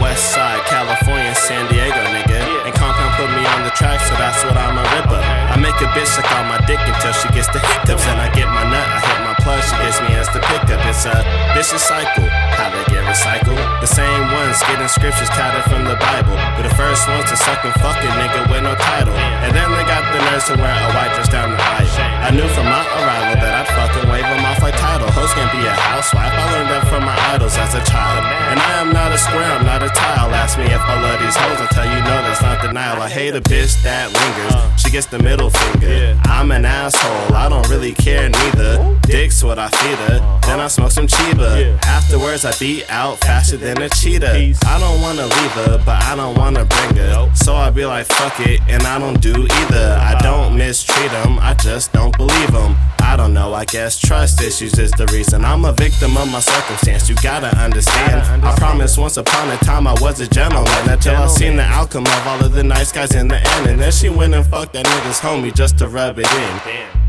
West Side, California, San Diego, nigga. And Komsound put me on the track, so that's what I'm a ripper. I make a bitch suck on my dick until she gets the hiccups. And I get my nut, I hit my plug, she gets me as the pickup. It's a vicious cycle, how they get recycled. The same ones getting scriptures tatted from the Bible. But the first ones to suck and fuck a nigga with no title. And then they got the nerves to wear a white dress down the aisle. I knew from my arrival that I'd fucking wave them off like title. Hoes can't be a housewife, I learned that from my idols as a child. A square, I'm not a tile. Ask me if I love these hoes, I'll tell you no, that's not denial. I hate a bitch that lingers, uh. she gets the middle finger. I'm an asshole, I don't really care neither. Dick's what I feed her, uh-huh. then I smoke some Chiba. Afterwards, I beat out faster than a cheetah. I don't wanna leave her, but I don't wanna bring her. So I be like, fuck it, and I don't do either. I uh. don't mistreat them, I just don't believe them. I don't know, I guess trust issues is the reason. I'm a victim of my circumstance, you gotta understand. I promise once upon a time I was a gentleman until I seen the outcome of all of the nice guys in the end. And then she went and fucked that nigga's homie just to rub it in.